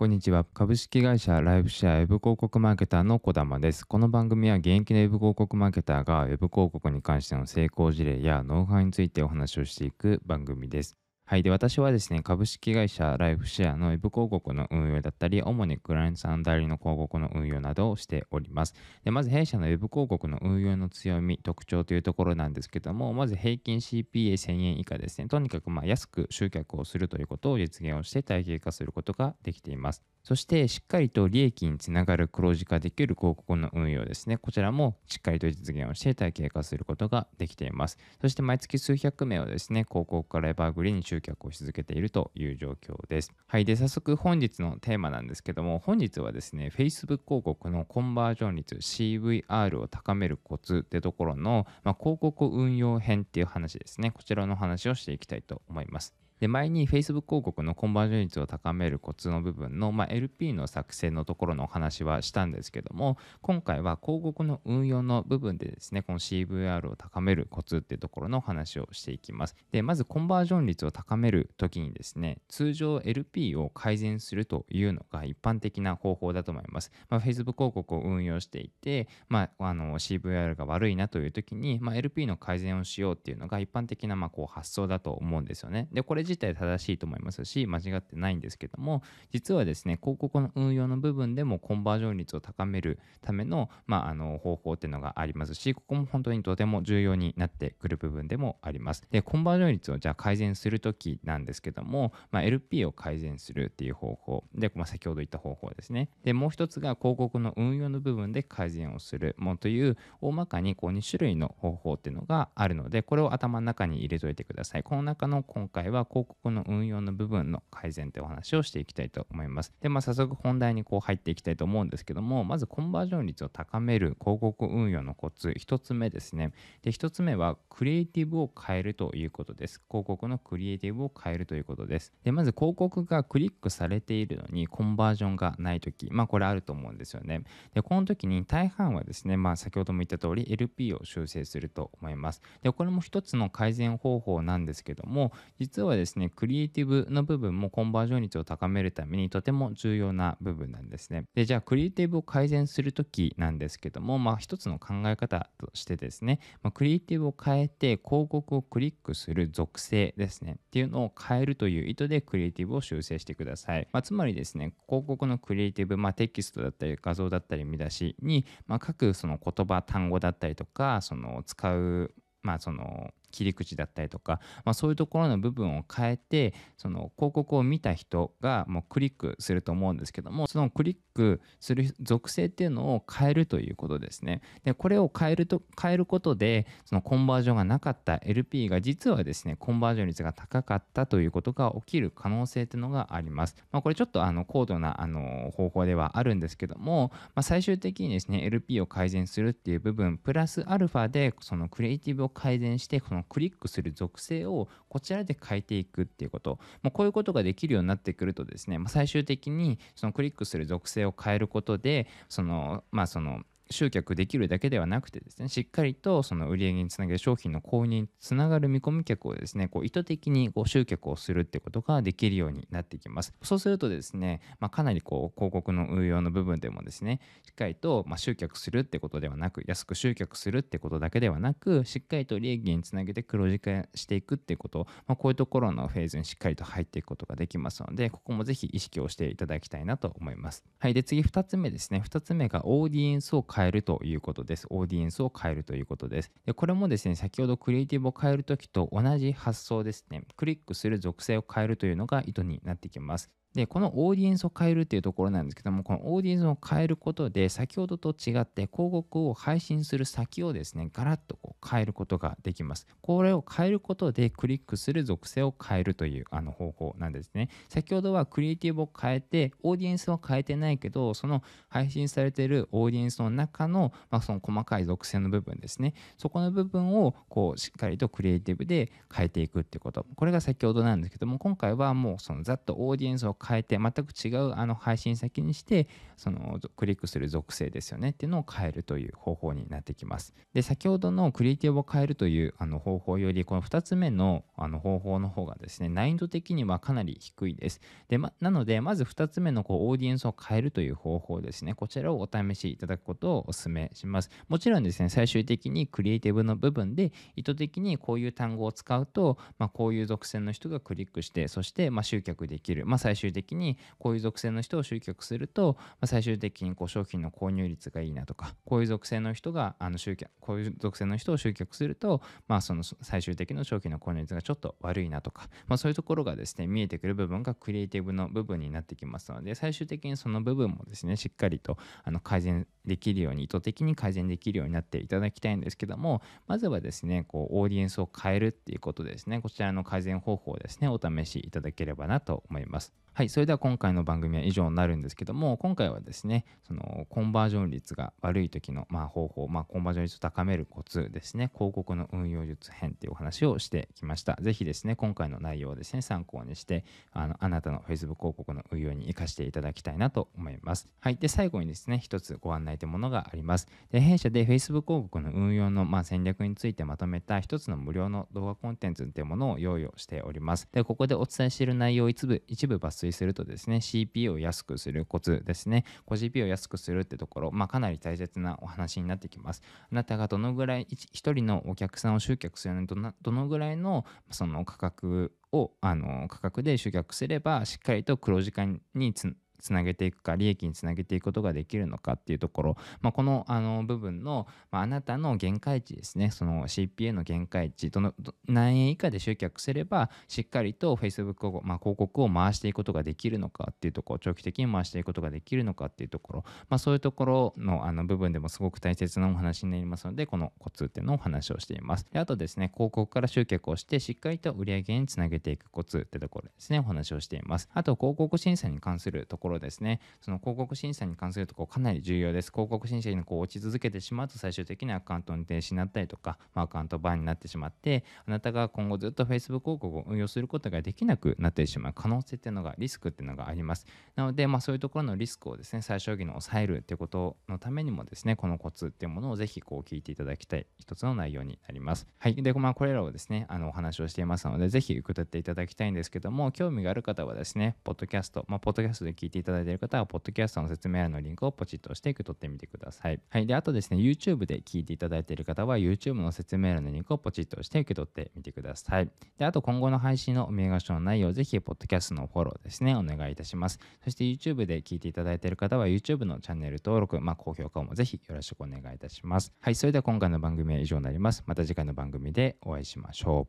こんにちは。株式会社ライフシェアウェブ広告マーケターの小玉です。この番組は現役のウェブ広告マーケターがウェブ広告に関しての成功事例やノウハウについてお話をしていく番組です。はい。で、私はですね、株式会社ライフシェアのウェブ広告の運用だったり、主にクライアントさん代理の広告の運用などをしております。で、まず弊社のウェブ広告の運用の強み、特徴というところなんですけども、まず平均 CPA1000 円以下ですね。とにかくま安く集客をするということを実現をして体系化することができています。そしてしっかりと利益につながる黒字化できる広告の運用ですね。こちらもしっかりと実現をして体系化することができています。そして毎月数百名をですね、広告からエバーグリーンに集客をし続けているという状況です。はい。で、早速本日のテーマなんですけども、本日はですね、Facebook 広告のコンバージョン率 CVR を高めるコツってところの、まあ、広告運用編っていう話ですね。こちらの話をしていきたいと思います。で、前に Facebook 広告のコンバージョン率を高めるコツの部分の、まあ、LP の作成のところのお話はしたんですけども、今回は広告の運用の部分でですね、この CVR を高めるコツっていうところのお話をしていきます。で、まずコンバージョン率を高めるときにですね、通常 LP を改善するというのが一般的な方法だと思います。まあ、Facebook 広告を運用していて、まあ、あの CVR が悪いなというときに、まあ、LP の改善をしようっていうのが一般的なまあこう発想だと思うんですよね。で、これ自体正しいと思いますし、間違ってないんですけども、実はですね、広告の運用の部分でもコンバージョン率を高めるための,、まあ、あの方法っていうのがありますし、ここも本当にとても重要になってくる部分でもあります。で、コンバージョン率をじゃあ改善するときなんですけども、まあ、LP を改善するっていう方法。で、まあ、先ほど言った方法ですね。で、もう一つが広告の運用の部分で改善をするもという、大まかにこう2種類の方法っていうのがあるので、これを頭の中に入れといてください。この中の今回は広広告の運用の部分の改善というお話をしていきたいと思います。で、まあ、早速本題にこう入っていきたいと思うんですけども、まずコンバージョン率を高める広告運用のコツ、1つ目ですね。で、1つ目はクリエイティブを変えるということです。広告のクリエイティブを変えるということです。で、まず広告がクリックされているのにコンバージョンがないとき、まあこれあると思うんですよね。で、この時に大半はですね、まあ先ほども言った通り LP を修正すると思います。で、これも一つの改善方法なんですけども、実はですね、ねクリエイティブの部分もコンバージョン率を高めるためにとても重要な部分なんですね。で、じゃあクリエイティブを改善するときなんですけども、まあ一つの考え方としてですね、まあ、クリエイティブを変えて広告をクリックする属性ですね、っていうのを変えるという意図でクリエイティブを修正してください。まあ、つまりですね、広告のクリエイティブ、まあ、テキストだったり画像だったり見出しに、まあ、各その言葉、単語だったりとか、その使うまあその切り口だったりとか、まあ、そういうところの部分を変えてその広告を見た人がもうクリックすると思うんですけどもそのクリックする属性っていうのを変えるということですね。でこれを変えると変えることでそのコンバージョンがなかった LP が実はですねコンバージョン率が高かったということが起きる可能性っていうのがあります、まあ、これちょっとあの高度なあの方法ではあるんですけども、まあ、最終的にですね LP を改善するっていう部分プラスアルファでそのクリエイティブを改善してこのクリックする属性をこちらで変えていくっていうこと、まあこういうことができるようになってくるとですね、まあ、最終的にそのクリックする属性を変えることで、その、まあその、集客できるだけではなくてですね、しっかりとその売り上げにつなげる商品の購入につながる見込み客をですね、こう意図的にこう集客をするってことができるようになってきます。そうするとですね、まあ、かなりこう広告の運用の部分でもですね、しっかりとま集客するってことではなく、安く集客するってことだけではなく、しっかりと利益につなげて黒字化していくっていうこと、まあ、こういうところのフェーズにしっかりと入っていくことができますので、ここもぜひ意識をしていただきたいなと思います。はい。で、次2つ目ですね。2つ目がオーディエンスを変えるということです。オーディエンスを変えるということです。でこれもですね、先ほどクリエイティブを変えるときと同じ発想ですね。クリックする属性を変えるというのが意図になってきます。で、このオーディエンスを変えるっていうところなんですけども、このオーディエンスを変えることで、先ほどと違って広告を配信する先をですね、ガラッとこう変えることができます。これを変えることでクリックする属性を変えるというあの方法なんですね。先ほどはクリエイティブを変えて、オーディエンスは変えてないけど、その配信されているオーディエンスの中の、まあ、その細かい属性の部分ですね。そこの部分をこうしっかりとクリエイティブで変えていくっていうこと。これが先ほどなんですけども、今回はもうそのざっとオーディエンスを変えて全く違うあの配信先にしてそのクリックする属性ですよねっていうのを変えるという方法になってきます。で先ほどのクリエイティブを変えるというあの方法よりこの2つ目のあの方法の方がですね難易度的にはかなり低いです。で、ま、なのでまず2つ目のこうオーディエンスを変えるという方法ですね。こちらをお試しいただくことをお勧めします。もちろんですね最終的にクリエイティブの部分で意図的にこういう単語を使うと、まあ、こういう属性の人がクリックしてそしてま集客できる、まあ、最終終的にこういう属性の人を集客すると、まあ、最終的にこう商品の購入率がいいなとかこういう属性の人があの集客こういう属性の人を集客すると、まあ、その最終的な商品の購入率がちょっと悪いなとか、まあ、そういうところがですね見えてくる部分がクリエイティブの部分になってきますので最終的にその部分もですねしっかりとあの改善できるように意図的に改善できるようになっていただきたいんですけどもまずはですねこうオーディエンスを変えるっていうことですね。こちらの改善方法をですねお試しいただければなと思います。はい、それでは今回の番組は以上になるんですけども、今回はですね、そのコンバージョン率が悪い時の、まあ、方法、まあ、コンバージョン率を高めるコツですね、広告の運用術編っていうお話をしてきました。ぜひですね、今回の内容をですね、参考にして、あのあなたの Facebook 広告の運用に活かしていただきたいなと思います。はい、で、最後にですね、一つご案内というものがあります。で弊社で Facebook 広告の運用の、まあ、戦略についてまとめた一つの無料の動画コンテンツっていうものを用意をしております。で、ここでお伝えしている内容を一部一部抜粋するとですね、CPU を安くするコツですね。こ GPU を安くするってところ、まあ、かなり大切なお話になってきます。あなたがどのぐらい、1人のお客さんを集客するのにどどのぐらいのその価格をあの価格で集客すればしっかりと黒字化につつなげていくか利益につなげていくことができるのかっていうところ、まあ、このあの部分の、まあ、なたの限界値ですね。その CPA の限界値どの何円以下で集客すればしっかりと Facebook を、まあ、広告を回していくことができるのかっていうところ。長期的に回していくことができるのかっていうところ、まあ、そういうところのあの部分でもすごく大切なお話になりますのでこのコツっていうのをお話をしています。であとですね広告から集客をしてしっかりと売上につなげていくコツってところですね。お話をしています。あと広告審査に関するところですね、その広告審査に関するところかなり重要です。広告審査にこう落ち続けてしまうと最終的にアカウントの停止になったりとか、まあ、アカウントバーになってしまって、あなたが今後ずっと Facebook 広告を運用することができなくなってしまう可能性っていうのが、リスクっていうのがあります。なので、まあ、そういうところのリスクをですね、最小限に抑えるっていうことのためにもですね、このコツっていうものをぜひこう聞いていただきたい一つの内容になります。はい。で、まあ、これらをですね、あのお話をしていますので、ぜひ受け取っていただきたいんですけども、興味がある方はですね、ポッドキャスト、まあ、ポッドキャストで聞いていただいている方は、ポッドキャストの説明欄のリンクをポチッと押して受け取ってみてください。はい。で、あとですね、YouTube で聞いていただいている方は、YouTube の説明欄のリンクをポチッと押して受け取ってみてください。で、あと今後の配信のお見逃しの内容、ぜひ、ポッドキャストのフォローですね、お願いいたします。そして YouTube で聞いていただいている方は、YouTube のチャンネル登録、まあ、高評価もぜひよろしくお願いいたします。はい。それでは今回の番組は以上になります。また次回の番組でお会いしましょう。